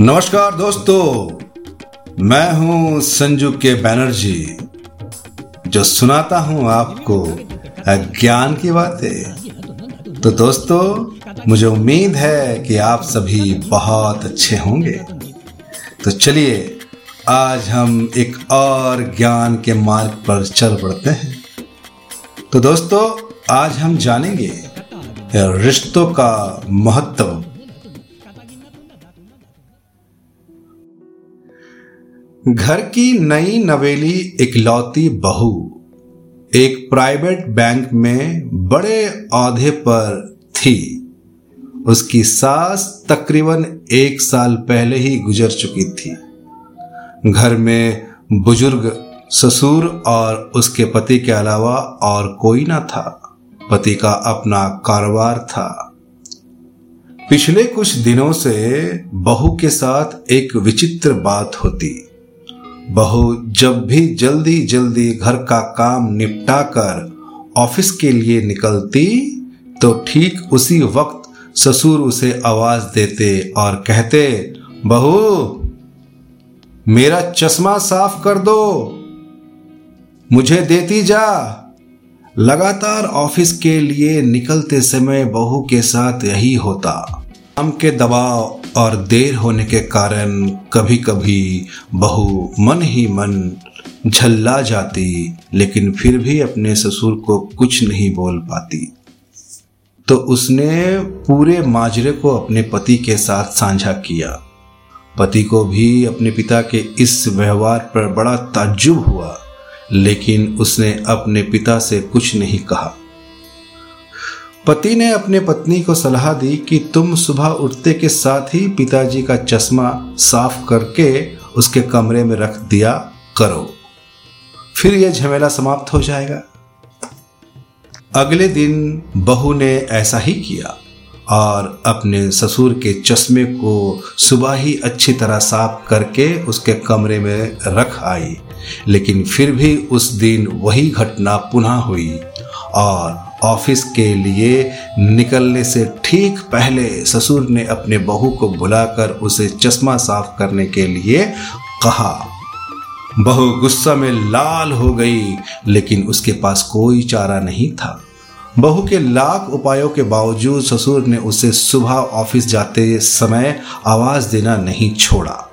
नमस्कार दोस्तों, मैं हूँ संजू के बैनर्जी जो सुनाता हूँ आपको ज्ञान की बातें। तो दोस्तों, मुझे उम्मीद है कि आप सभी बहुत अच्छे होंगे। तो चलिए, आज हम एक और ज्ञान के मार्ग पर चल पड़ते हैं। तो दोस्तों, आज हम जानेंगे रिश्तों का महत्व। घर की नई नवेली इकलौती बहू, एक प्राइवेट बैंक में बड़े औहदे पर थी। उसकी सास तकरीबन एक साल पहले ही गुजर चुकी थी। घर में बुज़ुर्ग, ससुर और उसके पति के अलावा और कोई ना था। पति का अपना कारोबार था। पिछले कुछ दिनों से बहू के साथ एक विचित्र बात होती। बहू, जब भी जल्दी जल्दी घर का काम निपटा कर ऑफ़िस के लिए निकलती तो ठीक उसी वक्त ससुर उसे आवाज़ देते और कहते, बहू, मेरा चश्मा साफ़ कर दो। मुझे देती जा। लगातार ऑफ़िस के लिए निकलते समय बहू के साथ यही होता। काम के दबाव और देर होने के कारण कभी कभी बहू मन ही मन झल्ला जाती, लेकिन फिर भी अपने ससुर को कुछ नहीं बोल पाती। तो उसने पूरे माजरे को अपने पति के साथ साझा किया। पति को भी अपने पिता के इस व्यवहार पर बड़ा ताज्जुब हुआ, लेकिन उसने अपने पिता से कुछ नहीं कहा। पति ने अपने पत्नी को सलाह दी कि तुम सुबह उठते के साथ ही पिताजी का चश्मा साफ़ करके उसके कमरे में रख दिया करो। फिर यह झमेला समाप्त हो जाएगा। अगले दिन बहू ने ऐसा ही किया और अपने ससुर के चश्मे को सुबह ही अच्छी तरह साफ़ करके उसके कमरे में रख आई। लेकिन फिर भी उस दिन वही घटना पुनः हुई और ऑफ़िस के लिए निकलने से ठीक पहले ससुर ने अपने बहू को बुलाकर उसे चश्मा साफ़ करने के लिए कहा। बहू गुस्सा में लाल हो गई, लेकिन उसके पास कोई चारा नहीं था। बहू के लाख उपायों के बावजूद ससुर ने उसे सुबह ऑफ़िस जाते समय आवाज़ देना नहीं छोड़ा।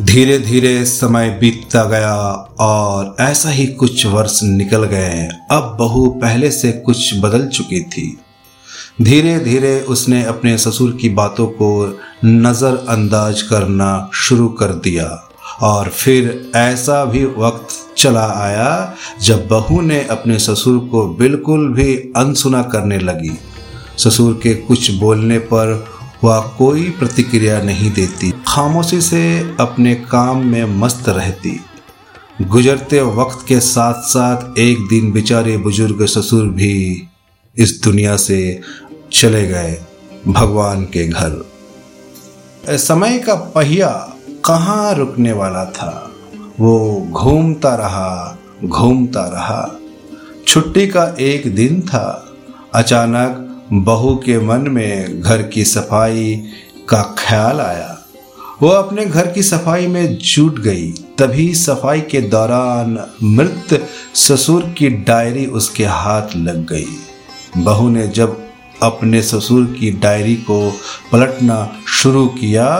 धीरे धीरे समय बीतता गया और ऐसा ही कुछ वर्ष निकल गए। अब बहू पहले से कुछ बदल चुकी थी। धीरे धीरे उसने अपने ससुर की बातों को नज़रअंदाज करना शुरू कर दिया और फिर ऐसा भी वक्त चला आया जब बहू ने अपने ससुर को बिल्कुल भी अनसुना करने लगी। ससुर के कुछ बोलने पर वह कोई प्रतिक्रिया नहीं देती। खामोशी से अपने काम में मस्त रहती। गुजरते वक्त के साथ साथ एक दिन बेचारे बुज़ुर्ग ससुर भी इस दुनिया से चले गए भगवान के घर। समय का पहिया कहाँ रुकने वाला था? वो घूमता रहा घूमता रहा। छुट्टी का एक दिन था। अचानक बहू के मन में घर की सफ़ाई का ख्याल आया। वो अपने घर की सफ़ाई में जुट गई। तभी सफ़ाई के दौरान मृत ससुर की डायरी उसके हाथ लग गई। बहू ने जब अपने ससुर की डायरी को पलटना शुरू किया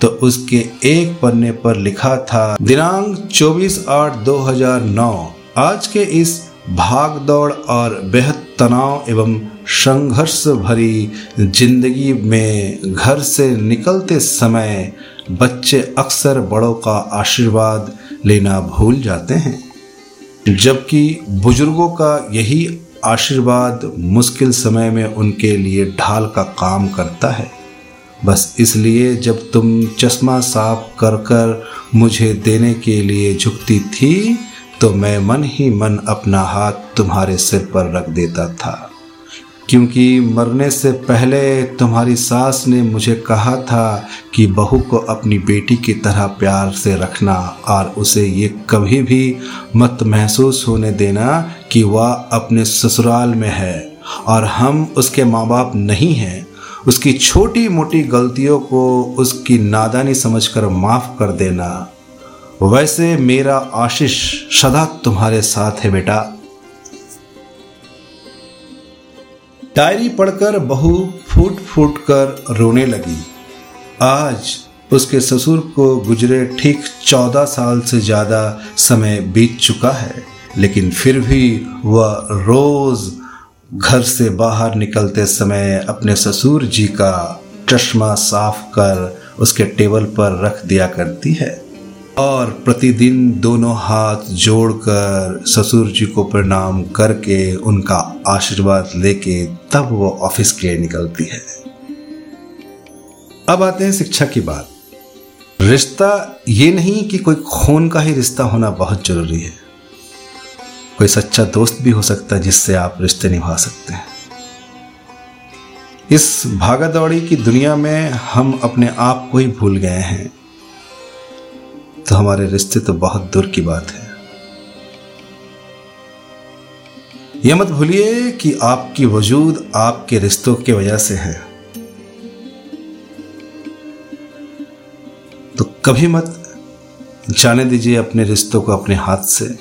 तो उसके एक पन्ने पर लिखा था, दिनांक 24 आठ 2009 आज के इस भाग दौड़ और बेहद तनाव एवं संघर्ष भरी ज़िंदगी में घर से निकलते समय बच्चे अक्सर बड़ों का आशीर्वाद लेना भूल जाते हैं। जबकि बुज़ुर्गों का यही आशीर्वाद मुश्किल समय में उनके लिए ढाल का काम करता है। बस इसलिए जब तुम चश्मा साफ़ कर कर मुझे देने के लिए झुकती थी तो मैं मन ही मन अपना हाथ तुम्हारे सिर पर रख देता था। क्योंकि मरने से पहले तुम्हारी सास ने मुझे कहा था कि बहू को अपनी बेटी की तरह प्यार से रखना और उसे ये कभी भी मत महसूस होने देना कि वह अपने ससुराल में है और हम उसके माँ बाप नहीं हैं। उसकी छोटी मोटी गलतियों को उसकी नादानी समझकर माफ़ कर देना। वैसे मेरा आशीष सदा तुम्हारे साथ है बेटा। डायरी पढ़कर बहू फूट फूट कर रोने लगी। आज उसके ससुर को गुजरे ठीक चौदह साल से ज़्यादा समय बीत चुका है, लेकिन फिर भी वह रोज़ घर से बाहर निकलते समय अपने ससुर जी का चश्मा साफ़ कर उसके टेबल पर रख दिया करती है। और प्रतिदिन दोनों हाथ जोड़कर ससुर जी को प्रणाम करके उनका आशीर्वाद लेके तब वो ऑफ़िस के लिए निकलती है। अब आते हैं शिक्षा की बात। रिश्ता ये नहीं कि कोई खून का ही रिश्ता होना बहुत ज़रूरी है। कोई सच्चा दोस्त भी हो सकता है जिससे आप रिश्ते निभा सकते हैं। इस भागा दौड़ी की दुनिया में हम अपने आप को ही भूल गए हैं। तो हमारे रिश्ते तो बहुत दूर की बात है। यह मत भूलिए कि आपकी वजूद आपके रिश्तों की वजह से है। तो कभी मत जाने दीजिए अपने रिश्तों को अपने हाथ से।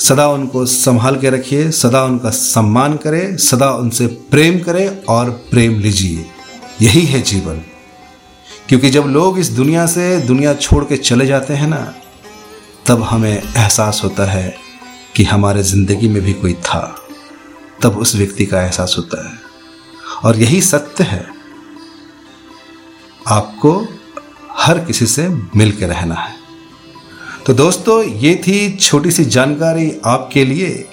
सदा उनको संभाल के रखिए, सदा उनका सम्मान करें, सदा उनसे प्रेम करें और प्रेम लीजिए। यही है जीवन। क्योंकि जब लोग इस दुनिया से दुनिया छोड़ के चले जाते हैं ना, तब हमें एहसास होता है कि हमारे ज़िंदगी में भी कोई था। तब उस व्यक्ति का एहसास होता है। और यही सत्य है। आपको हर किसी से मिल के रहना है। तो दोस्तों, ये थी छोटी सी जानकारी आपके लिए।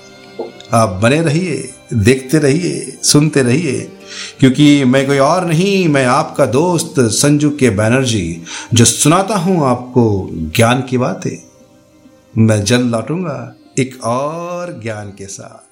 आप बने रहिए, देखते रहिए, सुनते रहिए। क्योंकि मैं कोई और नहीं, मैं आपका दोस्त संजू के बैनर्जी जो सुनाता हूँ आपको ज्ञान की बातें। मैं जल्द लौटूँगा एक और ज्ञान के साथ।